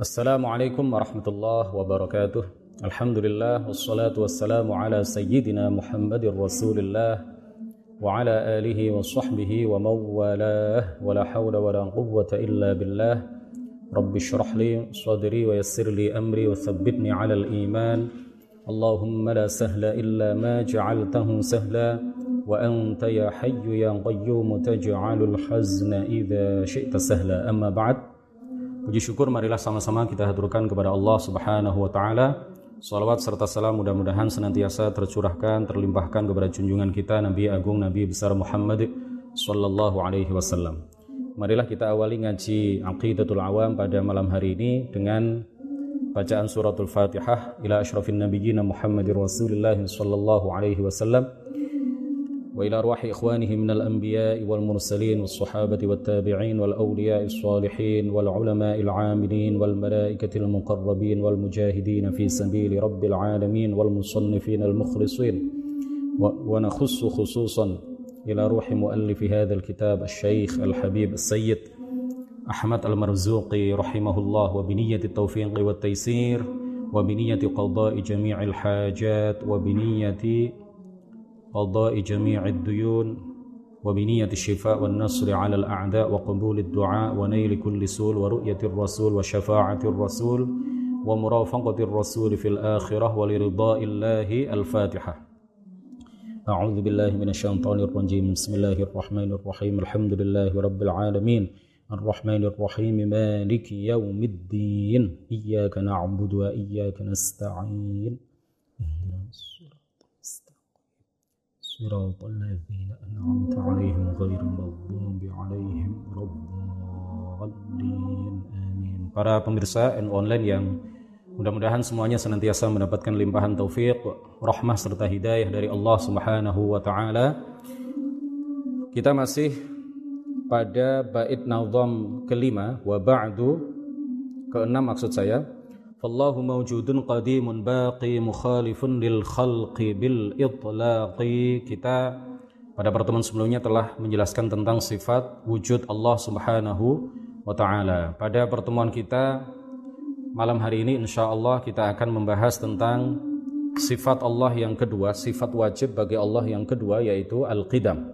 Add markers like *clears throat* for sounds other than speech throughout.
السلام عليكم ورحمة الله وبركاته. الحمد لله والصلاة والسلام على سيدنا محمد رسول الله وعلى آله وصحبه ومن والاه ولا حول ولا قوة إلا بالله. رب اشرح لي صدري ويسر لي أمري وثبتني على الإيمان. اللهم لا سهل إلا ما جعلته سهلا. وأنت يا حي يا قيوم تجعل الحزن إذا شئت سهلا. أما بعد Puji syukur marilah sama-sama kita haturkan kepada Allah Subhanahu wa taala. Salawat serta salam mudah-mudahan senantiasa tercurahkan, terlimpahkan kepada junjungan kita Nabi Agung Nabi besar Muhammad sallallahu alaihi wasallam. Marilah kita awali ngaji Aqidatul Awam pada malam hari ini dengan bacaan suratul Fatihah ila asyrafin nabiyyin Muhammadir Rasulillah sallallahu alaihi wasallam. وإلى أرواح إخوانه من الأنبياء والمرسلين والصحابة والتابعين والأولياء الصالحين والعلماء العاملين والملائكة المقربين والمجاهدين في سبيل رب العالمين والمصنفين المخلصين. ونخص خصوصا إلى روح مؤلف هذا الكتاب الشيخ الحبيب السيد أحمد المرزوقي رحمه الله وبنية التوفيق والتيسير وبنية قضاء جميع الحاجات وبنية قضاء جميع الديون وبنية الشفاء والنصر على الأعداء وقبول الدعاء ونيل كل سول ورؤية الرسول وشفاعة الرسول ومرافقة الرسول في الآخرة ولرضاء الله الفاتحة. أعوذ بالله من الشيطان الرجيم. بسم الله الرحمن الرحيم. الحمد لله رب العالمين. الرحمن الرحيم. مالك يوم الدين. إياك نعبد وإياك نستعين. صراط الذين أنعمت عليهم غير المغضوب عليهم ولا الضالين آمين Para pemirsa and online yang mudah-mudahan semuanya senantiasa mendapatkan limpahan taufik, rahmah serta hidayah dari Allah Subhanahu wa taala. Kita masih pada bait nazam kelima wa ba'du keenam maksud saya فالله موجود قديم باقي مخالف للخلق بالإطلاق kita pada pertemuan sebelumnya telah menjelaskan tentang sifat wujud Allah Subhanahu wa taala. Pada pertemuan kita malam hari ini insya Allah kita akan membahas tentang sifat Allah yang kedua, sifat wajib bagi Allah yang kedua yaitu al-qidam.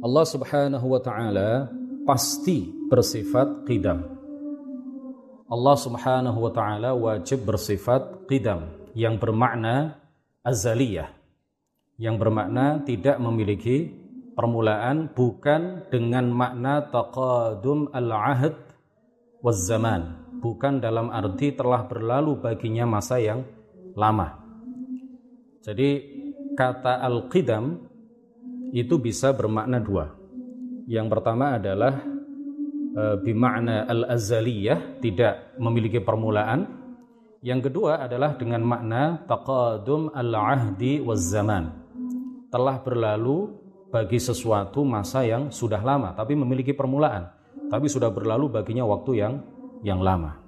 Allah Subhanahu wa taala pasti bersifat qidam. Allah Subhanahu wa taala wajib bersifat qidam yang bermakna azaliyah yang bermakna tidak memiliki permulaan bukan dengan makna taqadum al-ahd zaman bukan dalam arti telah berlalu baginya masa yang lama. Jadi kata al-qidam itu bisa bermakna dua. Yang pertama adalah Eh, bima'na al-azaliyah tidak memiliki permulaan. Yang kedua adalah dengan makna taqadum al-ahdi waz zaman. Telah berlalu bagi sesuatu masa yang sudah lama tapi memiliki permulaan, tapi sudah berlalu baginya waktu yang yang lama.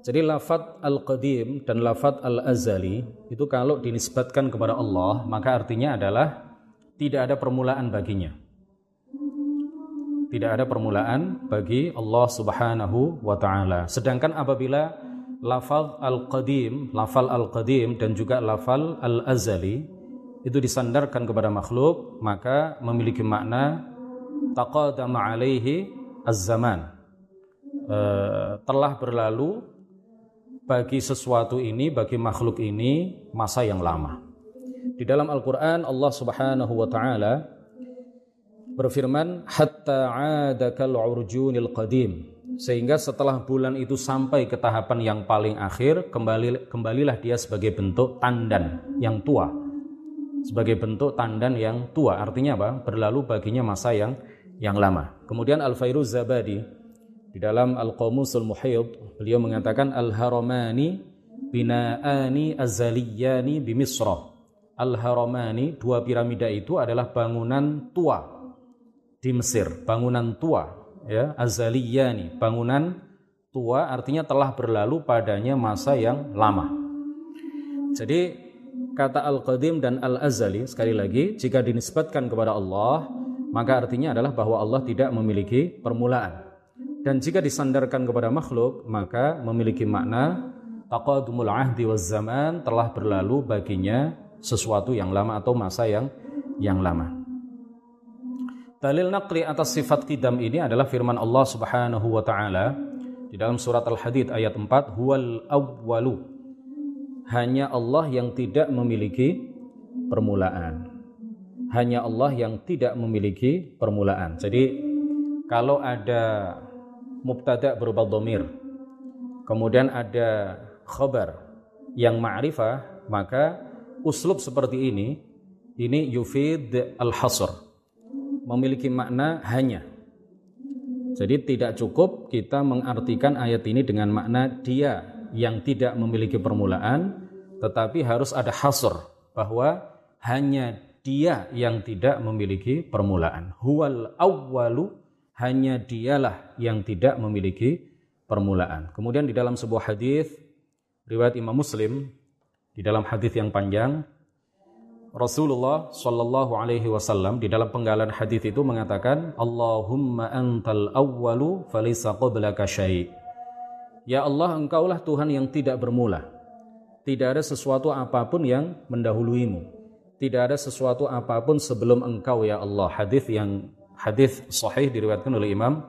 Jadi lafat al-qadim dan lafat al-azali itu kalau dinisbatkan kepada Allah maka artinya adalah tidak ada permulaan baginya tidak ada permulaan bagi Allah Subhanahu wa taala. Sedangkan apabila lafal al-qadim, lafal al-qadim dan juga lafal al-azali itu disandarkan kepada makhluk, maka memiliki makna taqadama alaihi az-zaman. E, telah berlalu bagi sesuatu ini, bagi makhluk ini masa yang lama. Di dalam Al-Qur'an Allah Subhanahu wa taala berfirman hatta adakal urjunil qadim. Sehingga setelah bulan itu sampai ke tahapan yang paling akhir kembali kembalilah dia sebagai bentuk tandan yang tua. Sebagai bentuk tandan yang tua. Artinya apa? Berlalu baginya masa yang yang lama. Kemudian Al Fairuz Zabadi di dalam Al Qamusul Muhayyid beliau mengatakan Al Haramani binaani azaliyani bi Misra Al Haramani dua piramida itu adalah bangunan tua di Mesir, bangunan tua, ya, azaliyani, bangunan tua artinya telah berlalu padanya masa yang lama. Jadi kata al-qadim dan al-azali sekali lagi jika dinisbatkan kepada Allah maka artinya adalah bahwa Allah tidak memiliki permulaan Dan jika disandarkan kepada makhluk, maka memiliki makna taqadumul ahdi waz zaman telah berlalu baginya sesuatu yang lama atau masa yang yang lama. Dalil naqli atas sifat kidam ini adalah firman Allah Subhanahu wa taala di dalam surat Al-Hadid ayat 4, "Huwal awwalu." Hanya Allah yang tidak memiliki permulaan. Hanya Allah yang tidak memiliki permulaan. Jadi kalau ada mubtada berupa dhamir, kemudian ada khabar yang ma'rifah, maka uslub seperti ini ini yufid al-hasr memiliki makna hanya. Jadi tidak cukup kita mengartikan ayat ini dengan makna dia yang tidak memiliki permulaan, tetapi harus ada hasr bahwa hanya dia yang tidak memiliki permulaan. Huwal awwalu hanya dialah yang tidak memiliki permulaan. Kemudian di dalam sebuah hadis riwayat Imam Muslim di dalam hadis yang panjang Rasulullah Shallallahu Alaihi Wasallam di dalam penggalan hadis itu mengatakan Allahumma antal awwalu falisa qablaka syai' Ya Allah engkaulah Tuhan yang tidak bermula. Tidak ada sesuatu apa pun yang mendahuluimu. Tidak ada sesuatu apa pun sebelum engkau ya Allah. Hadis yang hadis sahih diriwayatkan oleh Imam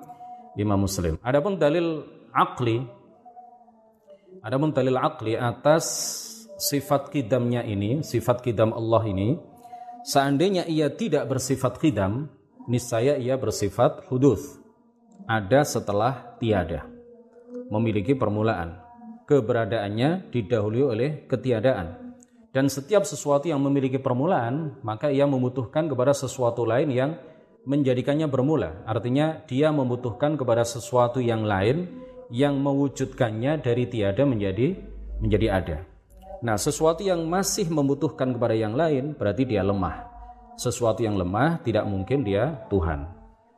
Imam Muslim. Adapun dalil akli adapun dalil akli atas sifat kidamnya ini, sifat kidam Allah ini, seandainya ia tidak bersifat kidam, niscaya ia bersifat hudus. Ada setelah tiada. Memiliki permulaan. Keberadaannya didahului oleh ketiadaan. Dan setiap sesuatu yang memiliki permulaan, maka ia membutuhkan kepada sesuatu lain yang menjadikannya bermula. Artinya dia membutuhkan kepada sesuatu yang lain yang mewujudkannya dari tiada menjadi menjadi ada. Nah, sesuatu yang masih membutuhkan kepada yang lain berarti dia lemah. Sesuatu yang lemah tidak mungkin dia Tuhan.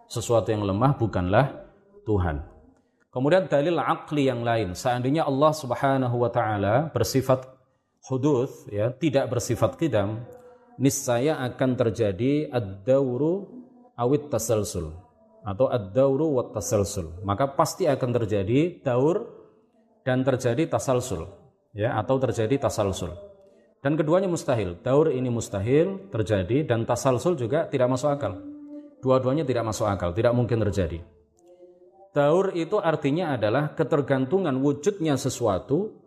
Sesuatu yang lemah bukanlah Tuhan. Kemudian dalil akli yang lain, seandainya Allah Subhanahu wa taala bersifat hudud ya, tidak bersifat qidam, niscaya akan terjadi ad-dauru awit tasalsul atau ad-dauru wat tasalsul. Maka pasti akan terjadi daur dan terjadi tasalsul ya atau terjadi tasalsul. Dan keduanya mustahil. Daur ini mustahil terjadi dan tasalsul juga tidak masuk akal. Dua-duanya tidak masuk akal, tidak mungkin terjadi. Daur itu artinya adalah ketergantungan wujudnya sesuatu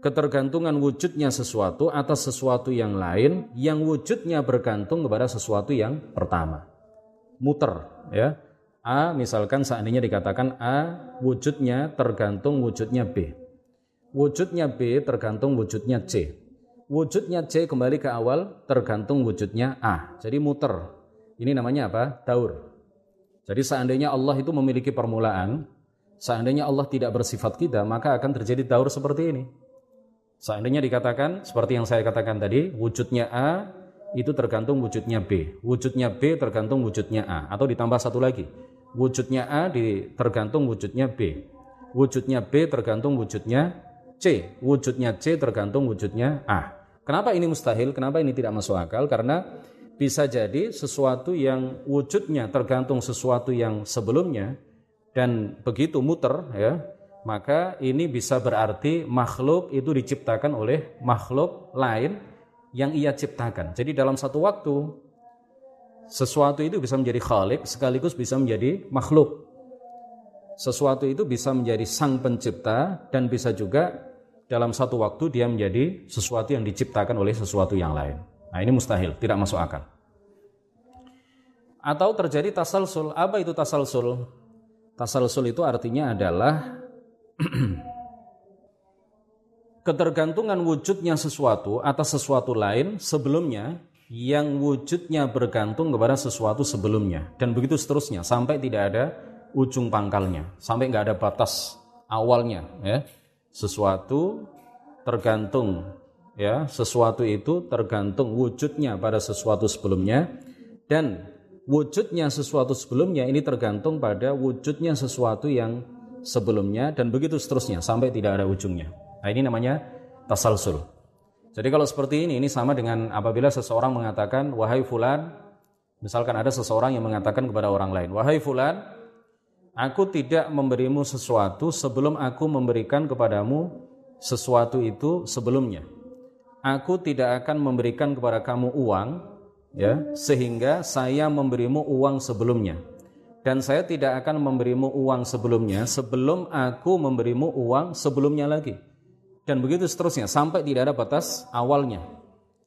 ketergantungan wujudnya sesuatu atas sesuatu yang lain yang wujudnya bergantung kepada sesuatu yang pertama. Muter, ya. A misalkan seandainya dikatakan A wujudnya tergantung wujudnya B Wujudnya B tergantung wujudnya C. Wujudnya C kembali ke awal tergantung wujudnya A. Jadi muter. Ini namanya apa? Daur. Jadi seandainya Allah itu memiliki permulaan, seandainya Allah tidak bersifat kita, maka akan terjadi daur seperti ini. Seandainya dikatakan seperti yang saya katakan tadi, wujudnya A itu tergantung wujudnya B. Wujudnya B tergantung wujudnya A. Atau ditambah satu lagi, wujudnya A tergantung wujudnya B. Wujudnya B tergantung wujudnya C. Wujudnya C tergantung wujudnya A. Kenapa ini mustahil? Kenapa ini tidak masuk akal? Karena bisa jadi sesuatu yang wujudnya tergantung sesuatu yang sebelumnya dan begitu muter ya maka ini bisa berarti makhluk itu diciptakan oleh makhluk lain yang ia ciptakan. Jadi dalam satu waktu sesuatu itu bisa menjadi khalik sekaligus bisa menjadi makhluk sesuatu itu bisa menjadi sang pencipta dan bisa juga dalam satu waktu dia menjadi sesuatu yang diciptakan oleh sesuatu yang lain. Nah ini mustahil, tidak masuk akal. Atau terjadi tasalsul. Apa itu tasalsul? Tasalsul itu artinya adalah *clears throat* ketergantungan wujudnya sesuatu atas sesuatu lain sebelumnya yang wujudnya bergantung kepada sesuatu sebelumnya dan begitu seterusnya sampai tidak ada ujung pangkalnya sampai nggak ada batas awalnya ya. Sesuatu tergantung ya. Sesuatu itu tergantung wujudnya pada sesuatu sebelumnya dan wujudnya sesuatu sebelumnya ini tergantung pada wujudnya sesuatu yang sebelumnya dan begitu seterusnya sampai tidak ada ujungnya. Nah ini namanya tasalsul. Jadi kalau seperti ini ini sama dengan apabila seseorang mengatakan wahai fulan misalkan ada seseorang yang mengatakan kepada orang lain wahai fulan Aku tidak memberimu sesuatu sebelum aku memberikan kepadamu sesuatu itu sebelumnya. Aku tidak akan memberikan kepada kamu uang ya sehingga saya memberimu uang sebelumnya. Dan saya tidak akan memberimu uang sebelumnya sebelum aku memberimu uang sebelumnya lagi. Dan begitu seterusnya sampai tidak ada batas awalnya.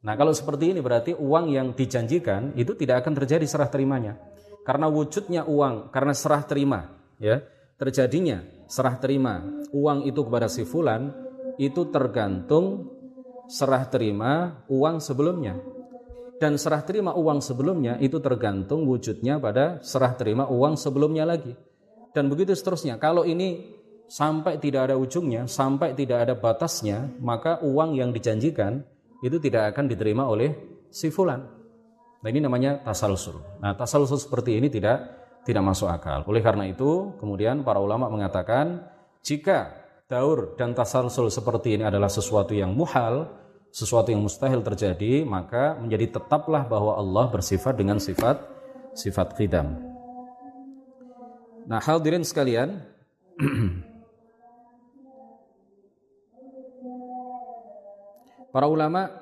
Nah, kalau seperti ini berarti uang yang dijanjikan itu tidak akan terjadi serah terimanya. Karena wujudnya uang, karena serah terima ya terjadinya serah terima uang itu kepada si fulan itu tergantung serah terima uang sebelumnya. Dan serah terima uang sebelumnya itu tergantung wujudnya pada serah terima uang sebelumnya lagi. Dan begitu seterusnya kalau ini sampai tidak ada ujungnya sampai tidak ada batasnya maka uang yang dijanjikan itu tidak akan diterima oleh si fulan. Nah ini namanya tasalsul. Nah tasalsul seperti ini tidak tidak masuk akal. Oleh karena itu, kemudian para ulama mengatakan jika daur dan tasalsul seperti ini adalah sesuatu yang muhal, sesuatu yang mustahil terjadi, maka menjadi tetaplah bahwa Allah bersifat dengan sifat sifat qidam. Nah, hadirin sekalian, *clears throat* para ulama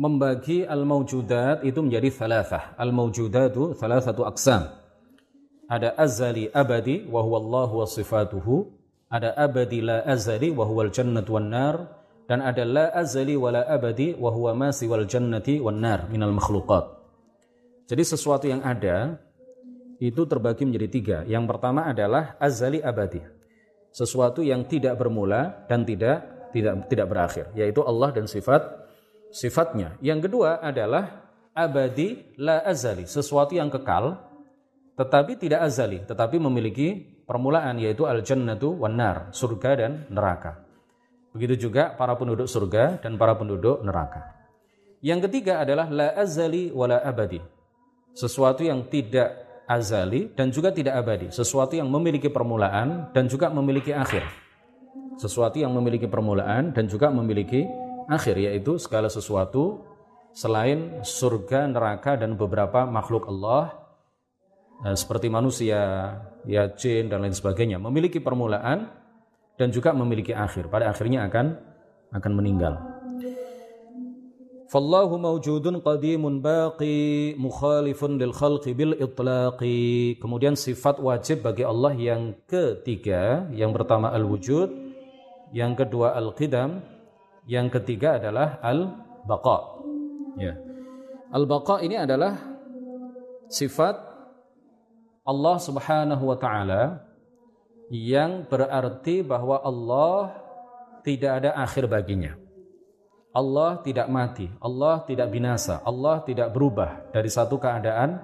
membagi al-mawjudat itu menjadi thalathah. Al-mawjudatu thalathatu aqsam. Ada azali abadi wa huwa Allah wa sifatuhu. Ada abadi la azali wa huwa al-jannatu wan nar. Dan ada la azali wa la abadi wa huwa ma siwal jannati wan nar minal makhluqat. Jadi sesuatu yang ada itu terbagi menjadi tiga. Yang pertama adalah azali abadi. Sesuatu yang tidak bermula dan tidak tidak tidak berakhir yaitu Allah dan sifat sifatnya yang kedua adalah abadi la azali sesuatu yang kekal tetapi tidak azali, tetapi memiliki permulaan yaitu al-jannatu wan nar, surga dan neraka. Begitu juga para penduduk surga dan para penduduk neraka. Yang ketiga adalah la azali wala abadi. Sesuatu yang tidak azali dan juga tidak abadi, sesuatu yang memiliki permulaan dan juga memiliki akhir. Sesuatu yang memiliki permulaan dan juga memiliki akhir yaitu segala sesuatu selain surga, neraka dan beberapa makhluk Allah Eh, seperti manusia, ya jin dan lain sebagainya memiliki permulaan dan juga memiliki akhir. Pada akhirnya akan akan meninggal. Fallahu mawjudun qadimun baqi mukhalifun lil khalqi bil itlaqi. Kemudian sifat wajib bagi Allah yang ketiga, yang pertama al-wujud, yang kedua al-qidam, yang ketiga adalah al-baqa. Ya. Al-baqa ini adalah sifat Allah Subhanahu wa taala yang berarti bahwa Allah tidak ada akhir baginya. Allah tidak mati, Allah tidak binasa, Allah tidak berubah dari satu keadaan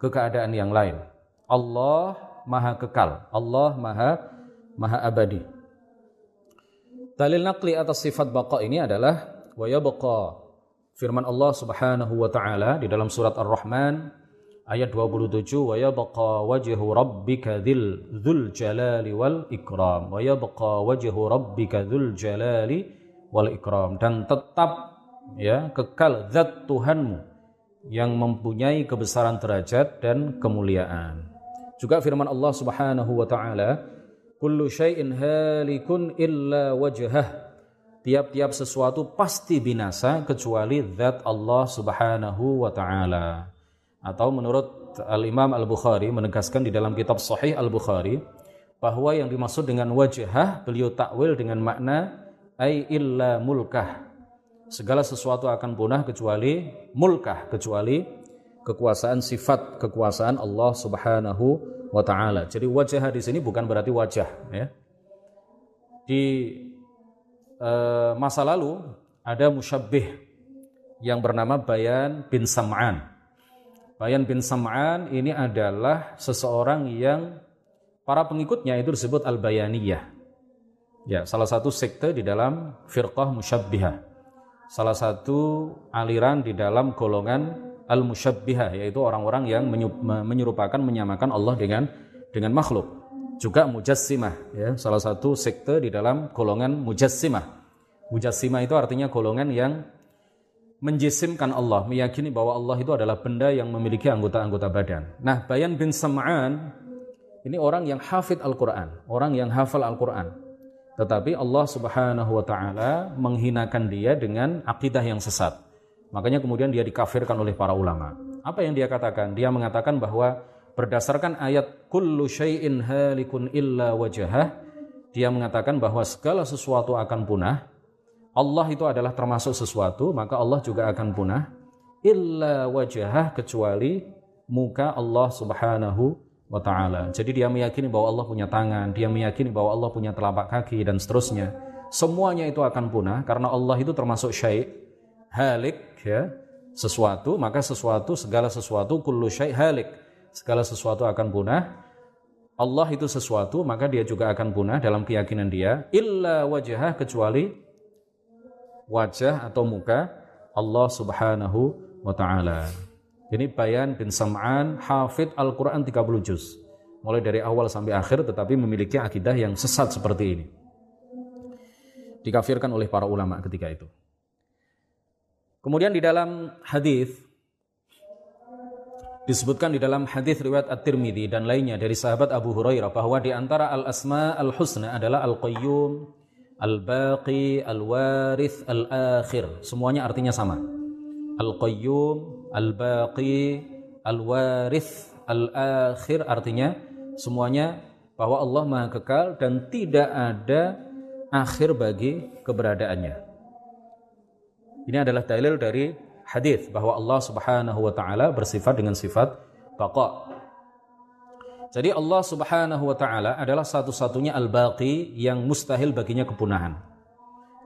ke keadaan yang lain. Allah maha kekal, Allah maha maha abadi. Dalil nakli atas sifat baqa ini adalah wa yabqa. Firman Allah Subhanahu wa taala di dalam surat Ar-Rahman ayat 27 wa yabqa wajhu rabbika dzil dzul jalali wal ikram. Wa yabqa wajhu rabbika dzul jalali wal ikram. Dan tetap ya kekal zat Tuhanmu yang mempunyai kebesaran derajat dan kemuliaan. Juga firman Allah Subhanahu wa taala kullu syai'in halikun illa wajhah. Tiap-tiap sesuatu pasti binasa kecuali zat Allah Subhanahu wa taala. Atau menurut Al-Imam Al-Bukhari menegaskan di dalam kitab Sahih Al-Bukhari bahwa yang dimaksud dengan wajah beliau takwil dengan makna ai illa mulkah. Segala sesuatu akan punah kecuali mulkah kecuali kekuasaan sifat kekuasaan Allah Subhanahu wa taala. Jadi wajah di sini bukan berarti wajah ya. Di uh, masa lalu ada musyabbih yang bernama Bayan bin Sam'an Bayan bin Sam'an ini adalah seseorang yang para pengikutnya itu disebut Al-Bayaniyah. Ya, salah satu sekte di dalam firqah musyabbihah. Salah satu aliran di dalam golongan Al-Musyabbihah yaitu orang-orang yang menyerupakan menyamakan Allah dengan dengan makhluk. Juga mujassimah ya, salah satu sekte di dalam golongan mujassimah. Mujassimah itu artinya golongan yang menjisimkan Allah, meyakini bahwa Allah itu adalah benda yang memiliki anggota-anggota badan. Nah, Bayan bin Sam'an Ini orang yang hafid Al-Quran, orang yang hafal Al-Quran. Tetapi Allah Subhanahu wa Ta'ala menghinakan dia dengan akidah yang sesat. Makanya kemudian dia dikafirkan oleh para ulama. Apa yang dia katakan? Dia mengatakan bahwa berdasarkan ayat kullu syai'in halikun illa wajahah, dia mengatakan bahwa segala sesuatu akan punah. Allah itu adalah termasuk sesuatu, maka Allah juga akan punah illa wajahah kecuali muka Allah Subhanahu wa taala. Jadi dia meyakini bahwa Allah punya tangan, dia meyakini bahwa Allah punya telapak kaki dan seterusnya. Semuanya itu akan punah karena Allah itu termasuk syai' halik ya, sesuatu, maka sesuatu segala sesuatu kullu syai' halik. Segala sesuatu akan punah. Allah itu sesuatu, maka dia juga akan punah dalam keyakinan dia illa wajah kecuali wajah atau muka Allah Subhanahu wa taala. Ini Bayan bin Sam'an, hafid Al-Quran 30 juz. Mulai dari awal sampai akhir tetapi memiliki akidah yang sesat seperti ini. Dikafirkan oleh para ulama ketika itu. Kemudian di dalam hadis disebutkan di dalam hadis riwayat At-Tirmidzi dan lainnya dari sahabat Abu Hurairah bahwa di antara al-asma al-husna adalah al-qayyum, al-baqi, al-warith, al-akhir. Semuanya artinya sama. Al-qayyum, al-baqi, al-warith, al-akhir artinya semuanya bahwa Allah Maha Kekal dan tidak ada akhir bagi keberadaannya. Ini adalah dalil dari hadis bahwa Allah Subhanahu wa taala bersifat dengan sifat baqa. Jadi Allah Subhanahu wa taala adalah satu-satunya al-baqi yang mustahil baginya kepunahan.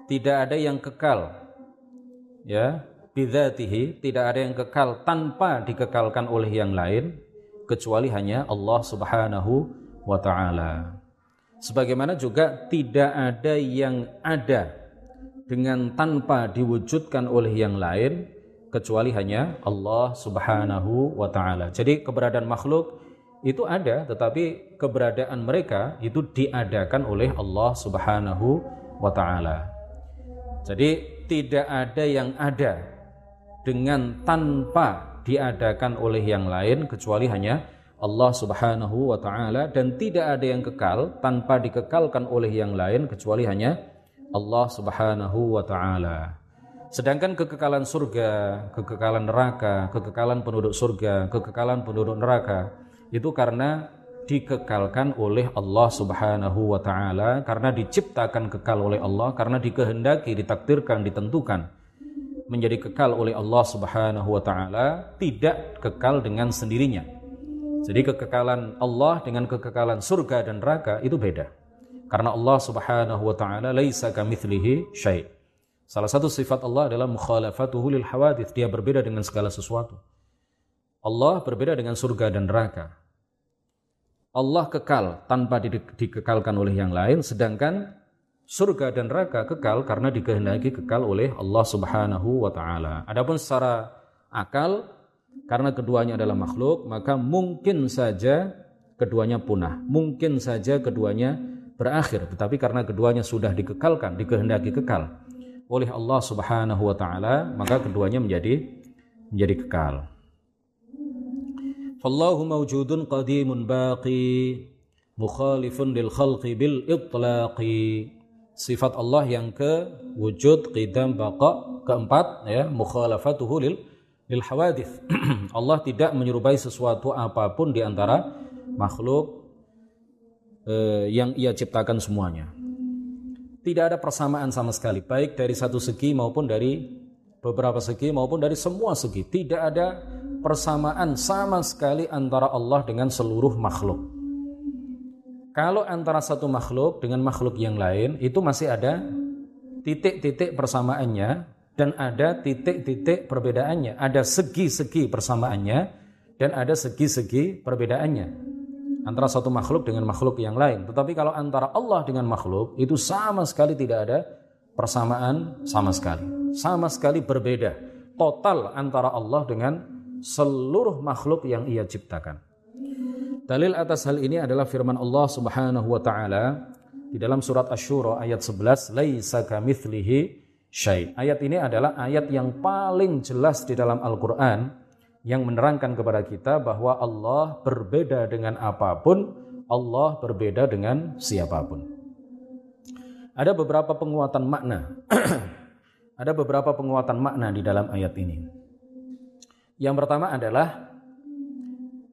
Tidak ada yang kekal. Ya, bidzatihi tidak ada yang kekal tanpa dikekalkan oleh yang lain kecuali hanya Allah Subhanahu wa taala. Sebagaimana juga tidak ada yang ada dengan tanpa diwujudkan oleh yang lain kecuali hanya Allah Subhanahu wa taala. Jadi keberadaan makhluk itu ada tetapi keberadaan mereka itu diadakan oleh Allah Subhanahu wa taala. Jadi tidak ada yang ada dengan tanpa diadakan oleh yang lain kecuali hanya Allah Subhanahu wa taala dan tidak ada yang kekal tanpa dikekalkan oleh yang lain kecuali hanya Allah Subhanahu wa taala. Sedangkan kekekalan surga, kekekalan neraka, kekekalan penduduk surga, kekekalan penduduk neraka itu karena dikekalkan oleh Allah Subhanahu wa taala, karena diciptakan kekal oleh Allah, karena dikehendaki, ditakdirkan, ditentukan menjadi kekal oleh Allah Subhanahu wa taala tidak kekal dengan sendirinya. Jadi kekekalan Allah dengan kekekalan surga dan neraka itu beda. Karena Allah Subhanahu wa taala laisa kamitslihi syai'. Salah satu sifat Allah adalah mukhalafatuhu lil hawadith, dia berbeda dengan segala sesuatu. Allah berbeda dengan surga dan neraka. Allah kekal tanpa dikekalkan oleh yang lain, sedangkan surga dan neraka kekal karena dikehendaki kekal oleh Allah Subhanahu wa taala. Adapun secara akal karena keduanya adalah makhluk, maka mungkin saja keduanya punah, mungkin saja keduanya berakhir, tetapi karena keduanya sudah dikekalkan, dikehendaki kekal oleh Allah Subhanahu wa taala, maka keduanya menjadi menjadi kekal. Fallahu mawjudun qadimun baqi mukhalifun lil khalqi bil itlaqi sifat Allah yang ke wujud qidam baqa keempat ya mukhalafatuhu lil lil hawadith *clears throat* Allah tidak menyerupai sesuatu apa pun di antara makhluk eh, yang ia ciptakan semuanya. Tidak ada persamaan sama sekali baik dari satu segi maupun dari beberapa segi maupun dari semua segi. Tidak ada persamaan sama sekali antara Allah dengan seluruh makhluk. Kalau antara satu makhluk dengan makhluk yang lain itu masih ada titik-titik persamaannya dan ada titik-titik perbedaannya. Ada segi-segi persamaannya dan ada segi-segi perbedaannya antara satu makhluk dengan makhluk yang lain. Tetapi kalau antara Allah dengan makhluk itu sama sekali tidak ada persamaan sama sekali. Sama sekali berbeda. Total antara Allah dengan seluruh makhluk yang ia ciptakan. Dalil atas hal ini adalah firman Allah Subhanahu wa taala di dalam surat Asy-Syura ayat 11, "Laisa kamitslihi syai." Ayat ini adalah ayat yang paling jelas di dalam Al-Qur'an yang menerangkan kepada kita bahwa Allah berbeda dengan apa pun Allah berbeda dengan siapa pun. Ada beberapa penguatan makna. *clears throat* Ada beberapa penguatan makna di dalam ayat ini. Yang pertama adalah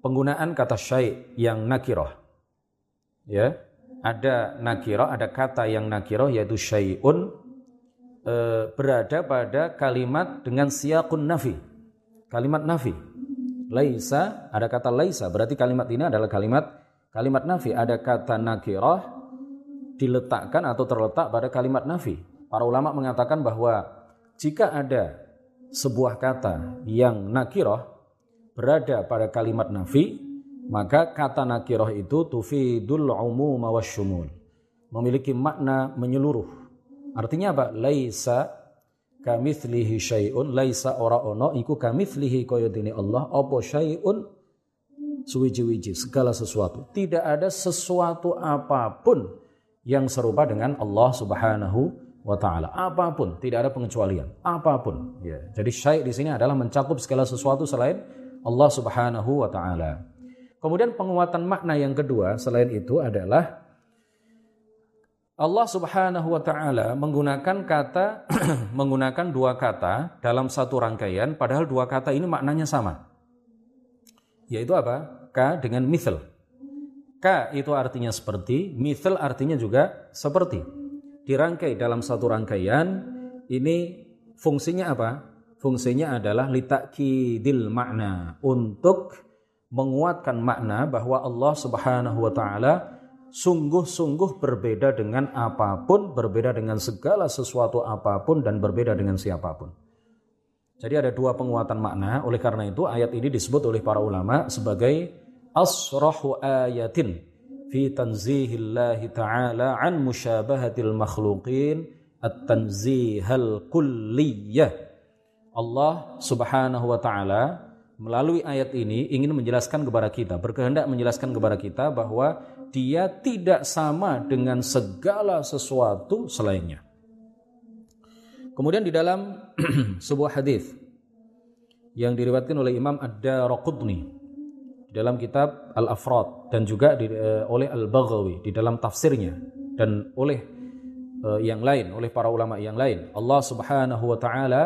penggunaan kata syai' yang nakiroh. Ya, ada nakiroh, ada kata yang nakiroh yaitu syai'un e, berada pada kalimat dengan siakun nafi. Kalimat nafi. Laisa, ada kata laisa, berarti kalimat ini adalah kalimat kalimat nafi. Ada kata nakiroh diletakkan atau terletak pada kalimat nafi. Para ulama mengatakan bahwa jika ada sebuah kata yang nakiroh berada pada kalimat nafi, maka kata nakiroh itu tufidul umum wasyumul. Memiliki makna menyeluruh. Artinya apa? Laisa kamithlihi syai'un, laisa ora ono iku kamithlihi koyodini Allah, opo syai'un suwiji-wiji, segala sesuatu. Tidak ada sesuatu apa pun yang serupa dengan Allah Subhanahu wa taala. Apa pun, tidak ada pengecualian. Apa pun, ya. Jadi syai' di sini adalah mencakup segala sesuatu selain Allah Subhanahu wa taala. Kemudian penguatan makna yang kedua selain itu adalah Allah Subhanahu wa taala menggunakan kata *clears throat* menggunakan dua kata dalam satu rangkaian padahal dua kata ini maknanya sama. Yaitu apa? Ka dengan misal. Ka itu artinya seperti, mithal artinya juga seperti. Dirangkai dalam satu rangkaian, ini fungsinya apa? Fungsinya adalah litakidil makna, untuk menguatkan makna bahwa Allah Subhanahu wa taala sungguh-sungguh berbeda dengan apa pun, berbeda dengan segala sesuatu apa pun dan berbeda dengan siapa pun. Jadi ada dua penguatan makna, oleh karena itu ayat ini disebut oleh para ulama sebagai asrahu ayatin fi tanzihillahi ta'ala an musyabahatil makhluqin at-tanzihal kulliyah. Allah Subhanahu wa taala melalui ayat ini ingin menjelaskan kepada kita, berkehendak menjelaskan kepada kita bahwa dia tidak sama dengan segala sesuatu selainnya. Kemudian di dalam *clears throat* sebuah hadis yang diriwayatkan oleh Imam Ad-Darqutni dalam kitab Al-Afrad dan juga di, uh, oleh Al-Baghawi di dalam tafsirnya dan oleh uh, yang lain oleh para ulama yang lain Allah Subhanahu wa taala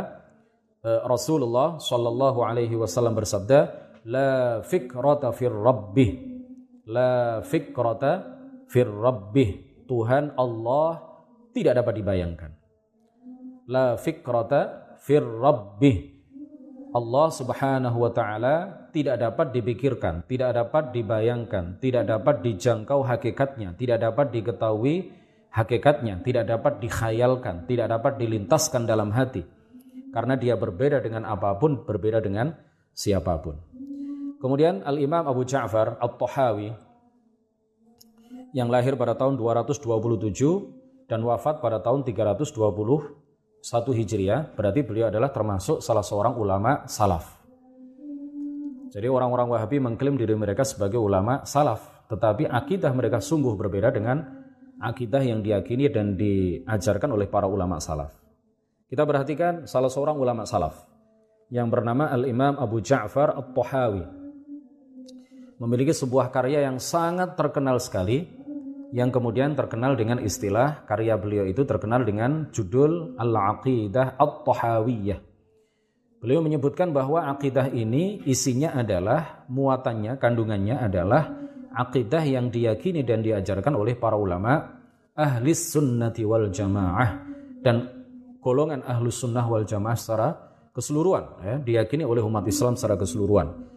uh, Rasulullah sallallahu alaihi wasallam bersabda la fikrata fir rabbih la fikrata fir rabbih Tuhan Allah tidak dapat dibayangkan la fikrata fir rabbih Allah Subhanahu wa taala tidak dapat dipikirkan, tidak dapat dibayangkan, tidak dapat dijangkau hakikatnya, tidak dapat diketahui hakikatnya, tidak dapat dikhayalkan, tidak dapat dilintaskan dalam hati. Karena dia berbeda dengan apa pun, berbeda dengan siapa pun. Kemudian Al-Imam Abu Ja'far At-Tahawi yang lahir pada tahun 227 dan wafat pada tahun 320 satu Hijriah, berarti beliau adalah termasuk salah seorang ulama salaf. Jadi orang-orang Wahabi mengklaim diri mereka sebagai ulama salaf, tetapi akidah mereka sungguh berbeda dengan akidah yang diyakini dan diajarkan oleh para ulama salaf. Kita perhatikan salah seorang ulama salaf yang bernama Al-Imam Abu Ja'far At-Tahawi. Memiliki sebuah karya yang sangat terkenal sekali yang kemudian terkenal dengan istilah karya beliau itu terkenal dengan judul Al-Aqidah At-Tahawiyah. Beliau menyebutkan bahwa akidah ini isinya adalah muatannya, kandungannya adalah akidah yang diyakini dan diajarkan oleh para ulama ahli sunnati wal jamaah dan golongan ahlu sunnah wal jamaah secara keseluruhan ya, diyakini oleh umat Islam secara keseluruhan.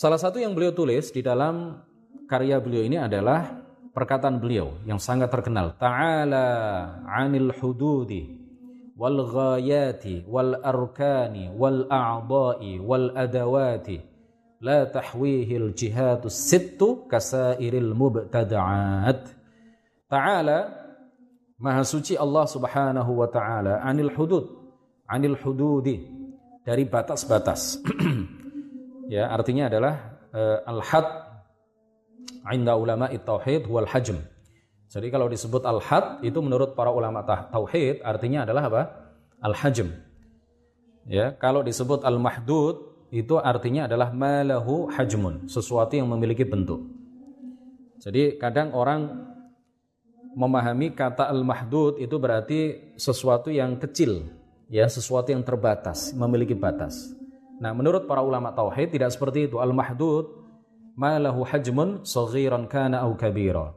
Salah satu yang beliau tulis di dalam karya beliau ini adalah perkataan beliau yang sangat terkenal. Ta'ala 'anil hududi wal ghayati wal arkani wal a'dha'i wal adawati la tahwihi al jihatus sittu kasairil mubtada'at. Ta'ala maha suci Allah Subhanahu wa taala 'anil hudud 'anil hududi dari batas-batas *clears throat* ya artinya adalah uh, al-had Inda ulama tauhid wal hajm. Jadi kalau disebut al-had itu menurut para ulama tauhid artinya adalah apa? Al-hajm. Ya, kalau disebut al-mahdud itu artinya adalah malahu hajmun, sesuatu yang memiliki bentuk. Jadi kadang orang memahami kata al-mahdud itu berarti sesuatu yang kecil, ya, sesuatu yang terbatas, memiliki batas. Nah, menurut para ulama tauhid tidak seperti itu. Al-mahdud ma lahu hajmun saghiran kana au kabira.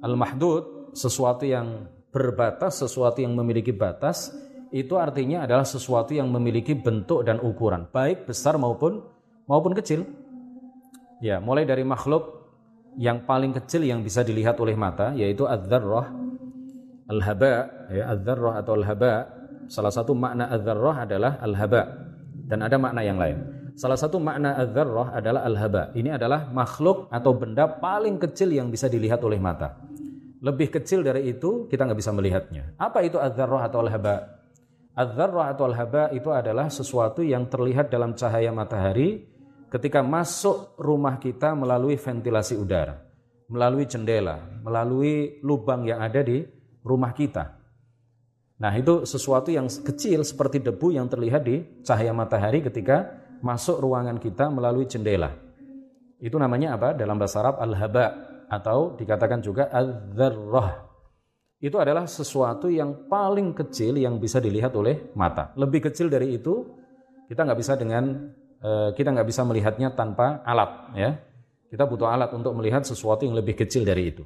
Al-mahdud sesuatu yang berbatas, sesuatu yang memiliki batas, itu artinya adalah sesuatu yang memiliki bentuk dan ukuran, baik besar maupun maupun kecil. Ya, mulai dari makhluk yang paling kecil yang bisa dilihat oleh mata yaitu adzarrah al-haba ya adzarrah atau al-haba salah satu makna adzarrah adalah al-haba dan ada makna yang lain. Salah satu makna adzarrah adalah al-haba. Ini adalah makhluk atau benda paling kecil yang bisa dilihat oleh mata. Lebih kecil dari itu kita nggak bisa melihatnya. Apa itu adzarrah atau al-haba? Adzarrah atau al-haba itu adalah sesuatu yang terlihat dalam cahaya matahari ketika masuk rumah kita melalui ventilasi udara, melalui jendela, melalui lubang yang ada di rumah kita. Nah, itu sesuatu yang kecil seperti debu yang terlihat di cahaya matahari ketika masuk ruangan kita melalui jendela. Itu namanya apa? Dalam bahasa Arab al-haba atau dikatakan juga al-dzarrah. Itu adalah sesuatu yang paling kecil yang bisa dilihat oleh mata. Lebih kecil dari itu kita nggak bisa dengan Eh, kita nggak bisa melihatnya tanpa alat ya kita butuh alat untuk melihat sesuatu yang lebih kecil dari itu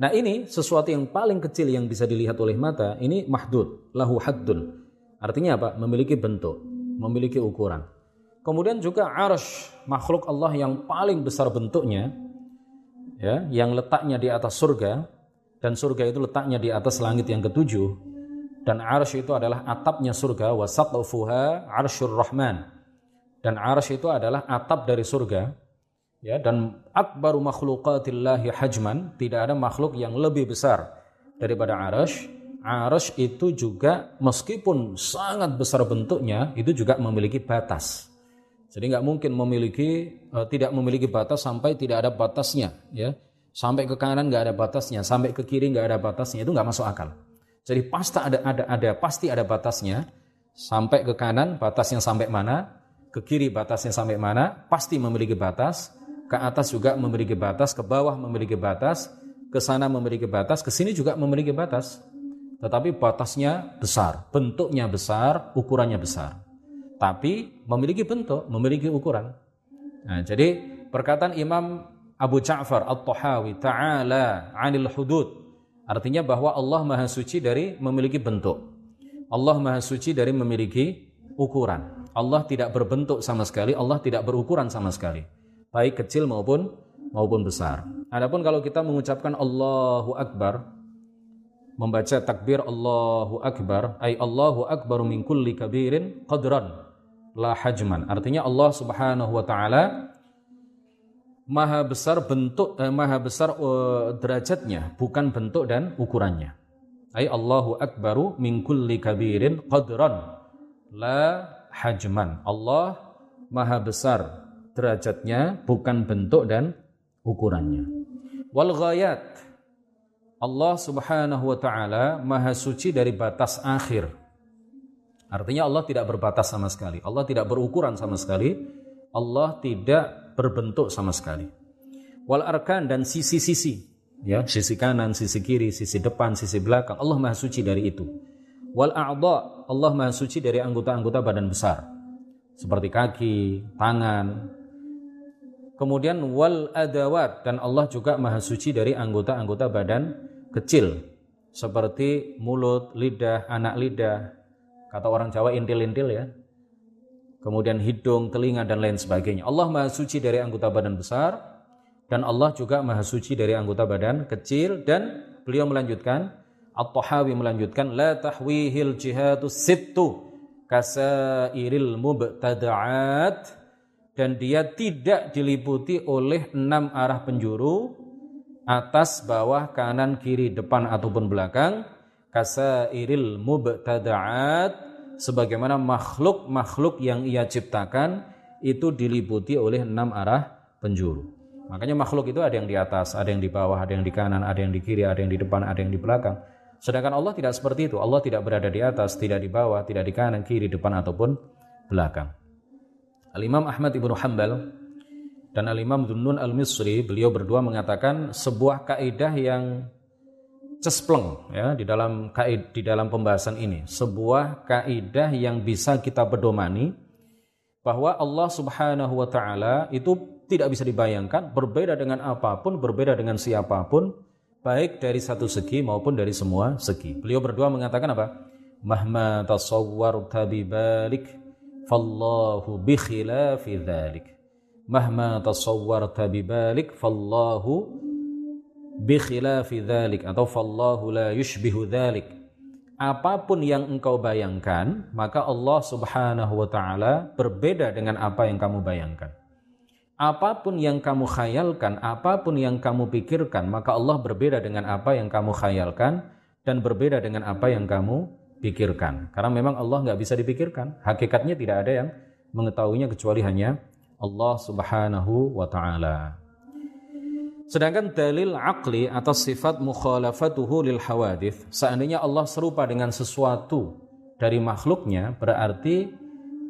nah ini sesuatu yang paling kecil yang bisa dilihat oleh mata ini mahdud lahu haddun. Artinya apa? Memiliki bentuk memiliki ukuran. Kemudian juga arsh makhluk Allah yang paling besar bentuknya ya yang letaknya di atas surga dan surga itu letaknya di atas langit yang ketujuh dan arsh itu adalah atapnya surga wasaqfuha arsyur rahman. Dan arsy itu adalah atap dari surga ya dan akbaru makhluqatillahi hajman tidak ada makhluk yang lebih besar daripada arsy arsy itu juga meskipun sangat besar bentuknya itu juga memiliki batas. Jadi nggak mungkin memiliki uh, tidak memiliki batas sampai tidak ada batasnya ya. Sampai ke kanan nggak ada batasnya sampai ke kiri nggak ada batasnya itu nggak masuk akal. Jadi pasti ada ada ada pasti ada batasnya. Sampai ke kanan batasnya sampai mana? Ke kiri batasnya sampai mana, pasti memiliki batas, ke atas juga memiliki batas, ke bawah memiliki batas, ke sana memiliki batas, ke sini juga memiliki batas. Tetapi batasnya besar, bentuknya besar, ukurannya besar. Tapi memiliki bentuk, memiliki ukuran. Nah, jadi perkataan Imam Abu Ja'far At-Tahawi ta'ala 'anil hudud artinya bahwa Allah Maha Suci dari memiliki bentuk. Allah Maha Suci dari memiliki ukuran. Allah tidak berbentuk sama sekali, Allah tidak berukuran sama sekali, baik kecil maupun maupun besar. Adapun kalau kita mengucapkan Allahu Akbar, membaca takbir Allahu Akbar, ay Allahu Akbar min kulli kabirin qadran la hajman. Artinya Allah Subhanahu wa taala maha besar bentuk eh, maha besar uh, derajatnya, bukan bentuk dan ukurannya. Ay Allahu Akbaru min kulli kabirin qadran la hajman. Allah maha besar derajatnya bukan bentuk dan ukurannya. Wal ghayat Allah Subhanahu wa taala maha suci dari batas akhir. Artinya Allah tidak berbatas sama sekali. Allah tidak berukuran sama sekali. Allah tidak berbentuk sama sekali. Wal arkan dan sisi-sisi ya, sisi kanan, sisi kiri, sisi depan, sisi belakang. Allah maha suci dari itu. Wal a'dha, Allah Maha Suci dari anggota-anggota badan besar. Seperti kaki, tangan. Kemudian wal adawat dan Allah juga Maha Suci dari anggota-anggota badan kecil seperti mulut, lidah, anak lidah. Kata orang Jawa intil-intil ya. Kemudian hidung, telinga dan lain sebagainya. Allah Maha Suci dari anggota badan besar dan Allah juga Maha Suci dari anggota badan kecil dan beliau melanjutkan At-Tahawi melanjutkan la tahwihil jihadu sittu kasairil mubtada'at dan dia tidak diliputi oleh enam arah penjuru atas, bawah, kanan, kiri, depan ataupun belakang kasairil mubtada'at sebagaimana makhluk-makhluk yang ia ciptakan itu diliputi oleh enam arah penjuru. Makanya makhluk itu ada yang di atas, ada yang di bawah, ada yang di kanan, ada yang di kiri, ada yang di depan, ada yang di belakang. Sedangkan Allah tidak seperti itu. Allah tidak berada di atas, tidak di bawah, tidak di kanan, kiri, depan ataupun belakang. Al-Imam Ahmad Ibnu Hanbal Dan Al-Imam Dunnun Al-Misri, beliau berdua mengatakan sebuah kaidah yang cespleng ya di dalam kaid di dalam pembahasan ini, sebuah kaidah yang bisa kita pedomani bahwa Allah Subhanahu wa taala itu tidak bisa dibayangkan, berbeda dengan apa pun, berbeda dengan siapa pun, baik dari satu segi maupun dari semua segi. Beliau berdua mengatakan apa? Mahma tasawwarta bibalik khilafi dzalik mahma tasawwarta bibalik fallahu bi khilafi dhalik atau fallahu la apa pun yang engkau bayangkan maka Allah Subhanahu wa taala berbeda dengan apa yang kamu bayangkan. Apa pun yang kamu khayalkan apa pun yang kamu pikirkan maka Allah berbeda dengan apa yang kamu khayalkan dan berbeda dengan apa yang kamu pikirkan karena memang Allah nggak bisa dipikirkan. Hakikatnya tidak ada yang mengetahuinya kecuali hanya Allah Subhanahu wa taala. Sedangkan dalil akli atau sifat mukhalafatuhu lil hawadith, seandainya Allah serupa dengan sesuatu dari makhluknya, berarti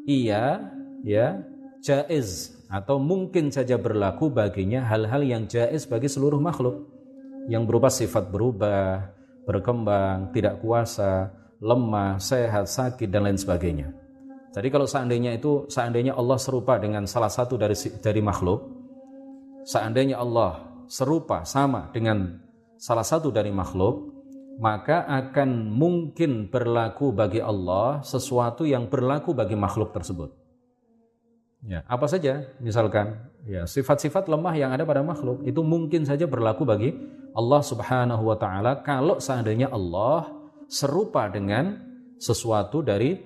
ia ya jaiz atau mungkin saja berlaku baginya hal-hal yang jaiz bagi seluruh makhluk. Yang berupa sifat berubah, berkembang, tidak kuasa, lemah, sehat, sakit dan lain sebagainya. Jadi kalau seandainya itu seandainya Allah serupa dengan salah satu dari dari makhluk, seandainya Allah serupa sama dengan salah satu dari makhluk, maka akan mungkin berlaku bagi Allah sesuatu yang berlaku bagi makhluk tersebut. Ya, apa saja? Misalkan ya sifat-sifat lemah yang ada pada makhluk itu mungkin saja berlaku bagi Allah Subhanahu wa taala kalau seandainya Allah serupa dengan sesuatu dari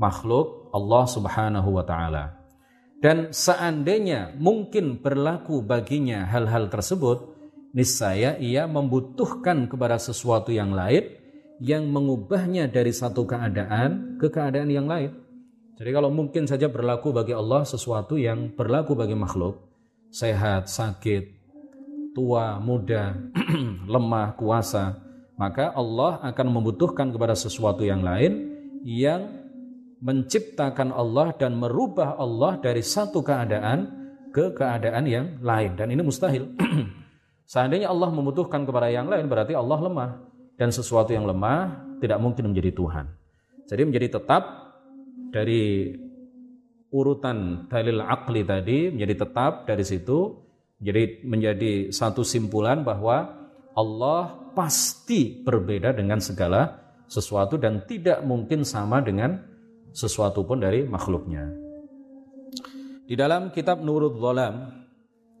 makhluk Allah Subhanahu wa taala. Dan seandainya mungkin berlaku baginya hal-hal tersebut, niscaya ia membutuhkan kepada sesuatu yang lain yang mengubahnya dari satu keadaan ke keadaan yang lain. Jadi kalau mungkin saja berlaku bagi Allah sesuatu yang berlaku bagi makhluk, sehat, sakit, tua, muda, *clears throat* lemah, kuasa, maka Allah akan membutuhkan kepada sesuatu yang lain yang menciptakan Allah dan merubah Allah dari satu keadaan ke keadaan yang lain dan ini mustahil. *clears throat* Seandainya Allah membutuhkan kepada yang lain berarti Allah lemah dan sesuatu yang lemah tidak mungkin menjadi Tuhan. Jadi menjadi tetap dari urutan dalil akli tadi menjadi tetap dari situ jadi menjadi satu simpulan bahwa Allah pasti berbeda dengan segala sesuatu dan tidak mungkin sama dengan sesuatu pun dari makhluknya. Di dalam kitab Nurul Zalam,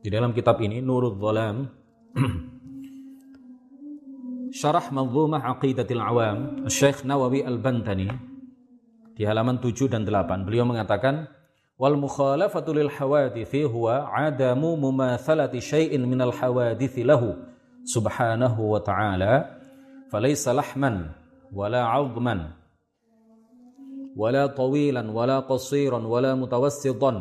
di dalam kitab ini Nurul Zalam *clears throat* Syarah Manzumah Aqidatil Awam Syekh Nawawi Al-Bantani di halaman 7 dan 8 beliau mengatakan wal mukhalafatu lil hawadithi huwa adamu mumathalati syai'in minal hawadithi lahu wa ta'ala falaysa lahman wala 'azman ولا طويلا ولا قصيرا ولا متوسطا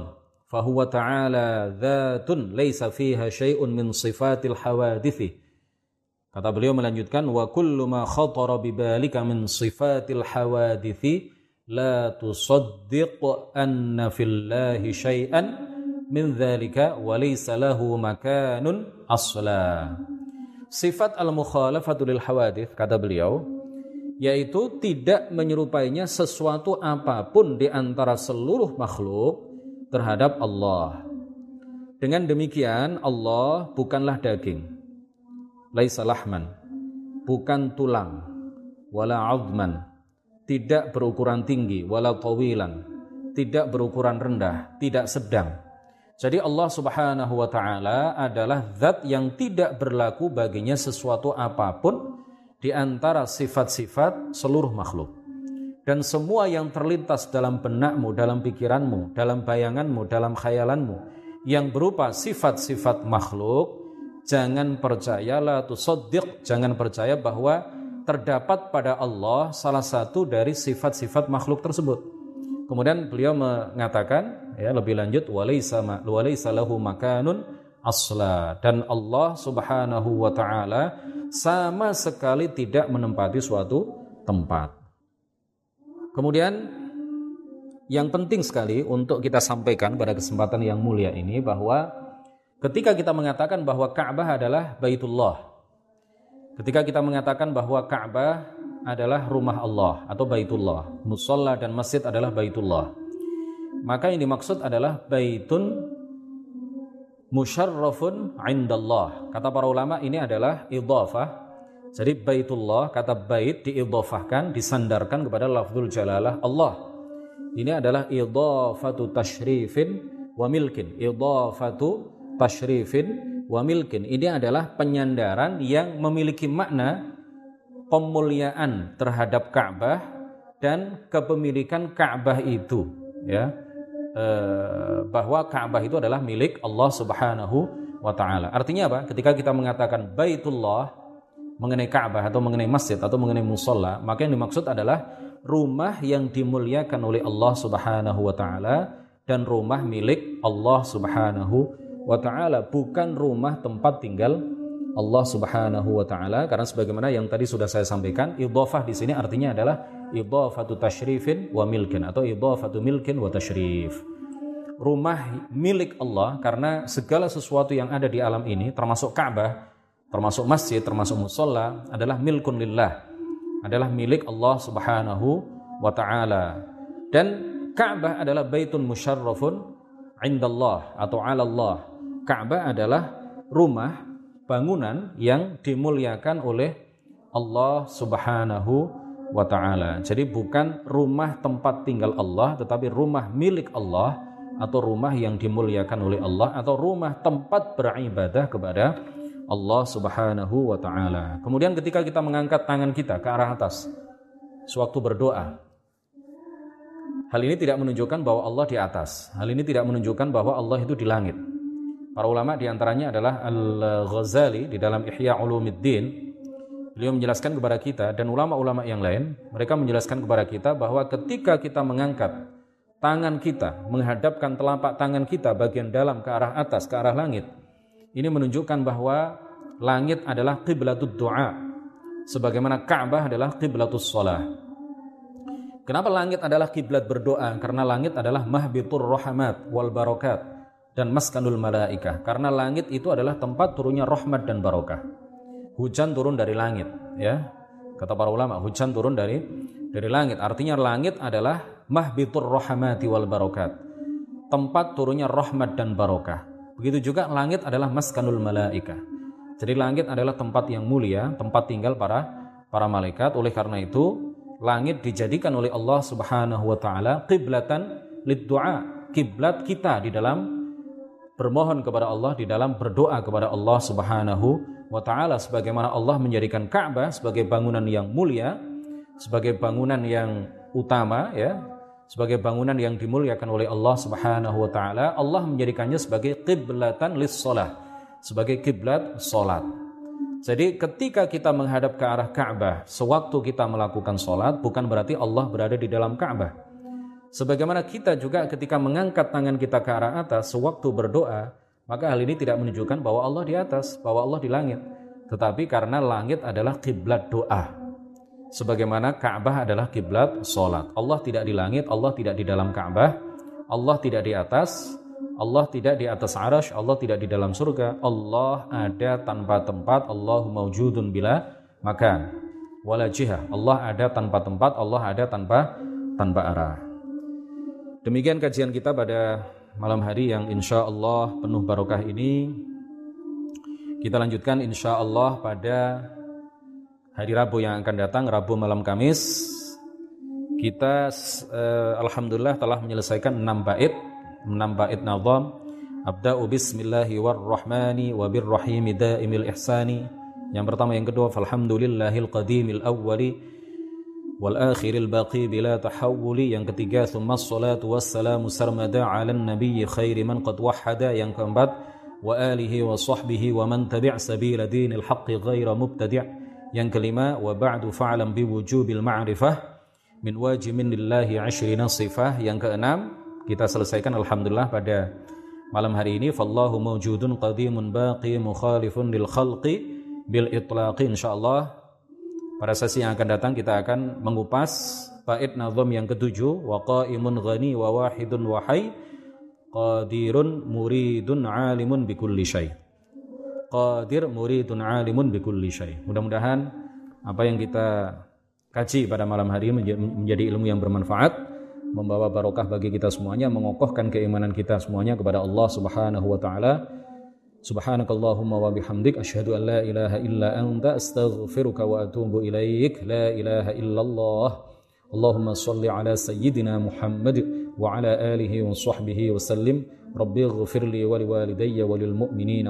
فهو تعالى ذات ليس فيها شيء من صفات الحوادث Kata beliau melanjutkan wa kullu ma khatara bibalika min sifatil hawadithi la tusaddiq anna fillahi syai'an min dzalika wa laysa lahu makanun asla. Sifat al-mukhalafatu lil hawadith kata beliau yaitu tidak menyerupainya sesuatu apa pun di antara seluruh makhluk terhadap Allah. Dengan demikian Allah bukanlah daging, laisa lahman, bukan tulang, wala azman, tidak berukuran tinggi, wala tawilan, tidak berukuran rendah, tidak sedang. Jadi Allah Subhanahu wa taala adalah zat yang tidak berlaku baginya sesuatu apa pun di antara sifat-sifat seluruh makhluk. Dan semua yang terlintas dalam benakmu, dalam pikiranmu, dalam bayanganmu, dalam khayalanmu, yang berupa sifat-sifat makhluk, jangan percayalah tusaddiq, jangan percaya bahwa terdapat pada Allah salah satu dari sifat-sifat makhluk tersebut. Kemudian beliau mengatakan ya lebih lanjut walaysa walaysa lahu makanun asla dan Allah Subhanahu wa taala sama sekali tidak menempati suatu tempat. Kemudian yang penting sekali untuk kita sampaikan pada kesempatan yang mulia ini bahwa ketika kita mengatakan bahwa Ka'bah adalah Baitullah, ketika kita mengatakan bahwa Ka'bah adalah rumah Allah atau Baitullah, musola dan masjid adalah Baitullah, maka yang dimaksud adalah Baitun musyarrafun indallah. Kata para ulama ini adalah idhafah. Jadi Baitullah, kata bait diidhafahkan, disandarkan kepada lafzul jalalah Allah. Ini adalah idhafatu tashrifin wa milkin. Idhafatu tashrifin wa milkin. Ini adalah penyandaran yang memiliki makna pemuliaan terhadap Ka'bah dan kepemilikan Ka'bah itu, ya. Eh, bahwa Ka'bah itu adalah milik Allah Subhanahu wa taala. Artinya apa? Ketika kita mengatakan Baitullah mengenai Ka'bah atau mengenai masjid atau mengenai musola, maka yang dimaksud adalah rumah yang dimuliakan oleh Allah Subhanahu wa taala dan rumah milik Allah Subhanahu wa taala, bukan rumah tempat tinggal Allah Subhanahu wa taala karena sebagaimana yang tadi sudah saya sampaikan, idhafah di sini artinya adalah idhafatu tashrifin wa milkin atau idhafatu milkin wa tashrif. Rumah milik Allah karena segala sesuatu yang ada di alam ini termasuk Ka'bah, termasuk masjid, termasuk musola adalah milkun lillah. Adalah milik Allah Subhanahu wa taala. Dan Ka'bah adalah baitun musyarrafun indallah atau 'ala Allah. Ka'bah adalah rumah bangunan yang dimuliakan oleh Allah Subhanahu wa taala. Jadi bukan rumah tempat tinggal Allah tetapi rumah milik Allah atau rumah yang dimuliakan oleh Allah atau rumah tempat beribadah kepada Allah Subhanahu wa taala. Kemudian ketika kita mengangkat tangan kita ke arah atas sewaktu berdoa Hal ini tidak menunjukkan bahwa Allah di atas. Hal ini tidak menunjukkan bahwa Allah itu di langit. Para ulama di antaranya adalah Al-Ghazali di dalam Ihya Ulumuddin beliau menjelaskan kepada kita dan ulama-ulama yang lain, mereka menjelaskan kepada kita bahwa ketika kita mengangkat tangan kita, menghadapkan telapak tangan kita bagian dalam ke arah atas, ke arah langit, ini menunjukkan bahwa langit adalah qiblatud doa, sebagaimana Ka'bah adalah qiblatus sholah. Kenapa langit adalah kiblat berdoa? Karena langit adalah mahbitur rahmat wal barokat dan maskanul malaika. Karena langit itu adalah tempat turunnya rahmat dan barokah hujan turun dari langit ya. Kata para ulama hujan turun dari dari langit. Artinya langit adalah mahbitur rahmati wal barokat. Tempat turunnya rahmat dan barokah. Begitu juga langit adalah maskanul malaika. Jadi langit adalah tempat yang mulia tempat tinggal para para malaikat. Oleh karena itu langit dijadikan oleh Allah Subhanahu wa taala qiblatan lid du'a kiblat kita di dalam bermohon kepada Allah di dalam berdoa kepada Allah Subhanahu wa taala sebagaimana Allah menjadikan Ka'bah sebagai bangunan yang mulia, sebagai bangunan yang utama ya, sebagai bangunan yang dimuliakan oleh Allah Subhanahu wa taala, Allah menjadikannya sebagai qiblatan lis shalah, sebagai kiblat salat. Jadi ketika kita menghadap ke arah Ka'bah sewaktu kita melakukan salat bukan berarti Allah berada di dalam Ka'bah. Sebagaimana kita juga ketika mengangkat tangan kita ke arah atas sewaktu berdoa, maka hal ini tidak menunjukkan bahwa Allah di atas, bahwa Allah di langit. Tetapi karena langit adalah kiblat doa. Sebagaimana Ka'bah adalah kiblat solat. Allah tidak di langit, Allah tidak di dalam Ka'bah, Allah tidak di atas, Allah tidak di atas arash, Allah tidak di dalam surga. Allah ada tanpa tempat, Allah maujudun bila makan. Wala jihah. Allah ada tanpa tempat, Allah ada tanpa tanpa arah. Demikian kajian kita pada malam hari yang insya Allah penuh barokah ini. Kita lanjutkan insya Allah pada hari Rabu yang akan datang Rabu malam Kamis. Kita eh, Alhamdulillah telah menyelesaikan 6 bait 6 bait nazam. Abda'u bismillahi warrahmani wabirrahimi daimil ihsani. Yang pertama yang kedua falhamdulillahil qadimil awwali wal akhiril baqi bila tahawuli yang ketiga thumma salatu wassalamu sarmada ala nabiyyi khairi man qad wahhada yang keempat wa alihi wa sahbihi wa man tabi' sabila dinil haqqi ghaira mubtadi' yang kelima wa ba'du fa'lam bi wujubil ma'rifah min wajimin lillahi ashrina sifah. Yang keenam kita selesaikan alhamdulillah pada malam hari ini. Fallahu mawjudun qadimun baqi mukhalifun lil khalqi bil itlaqi insyaallah pada sesi yang akan datang kita akan mengupas bait nazam yang ketujuh wa qaimun ghani wa wahidun wa hayy qadirun muridun alimun bikulli syai. Qadir muridun alimun bikulli syai. Mudah-mudahan apa yang kita kaji pada malam hari menjadi ilmu yang bermanfaat, membawa barokah bagi kita semuanya, mengokohkan keimanan kita semuanya kepada Allah Subhanahu wa taala. Subhanakallahumma wa bihamdik asyhadu an la ilaha illa anta astaghfiruka wa atubu ilaik. La ilaha illallah. Allahumma salli ala sayyidina Muhammad wa ala alihi wa sahbihi wa sallim. Rabbi ighfir li wa liwalidayya wa lil mu'minina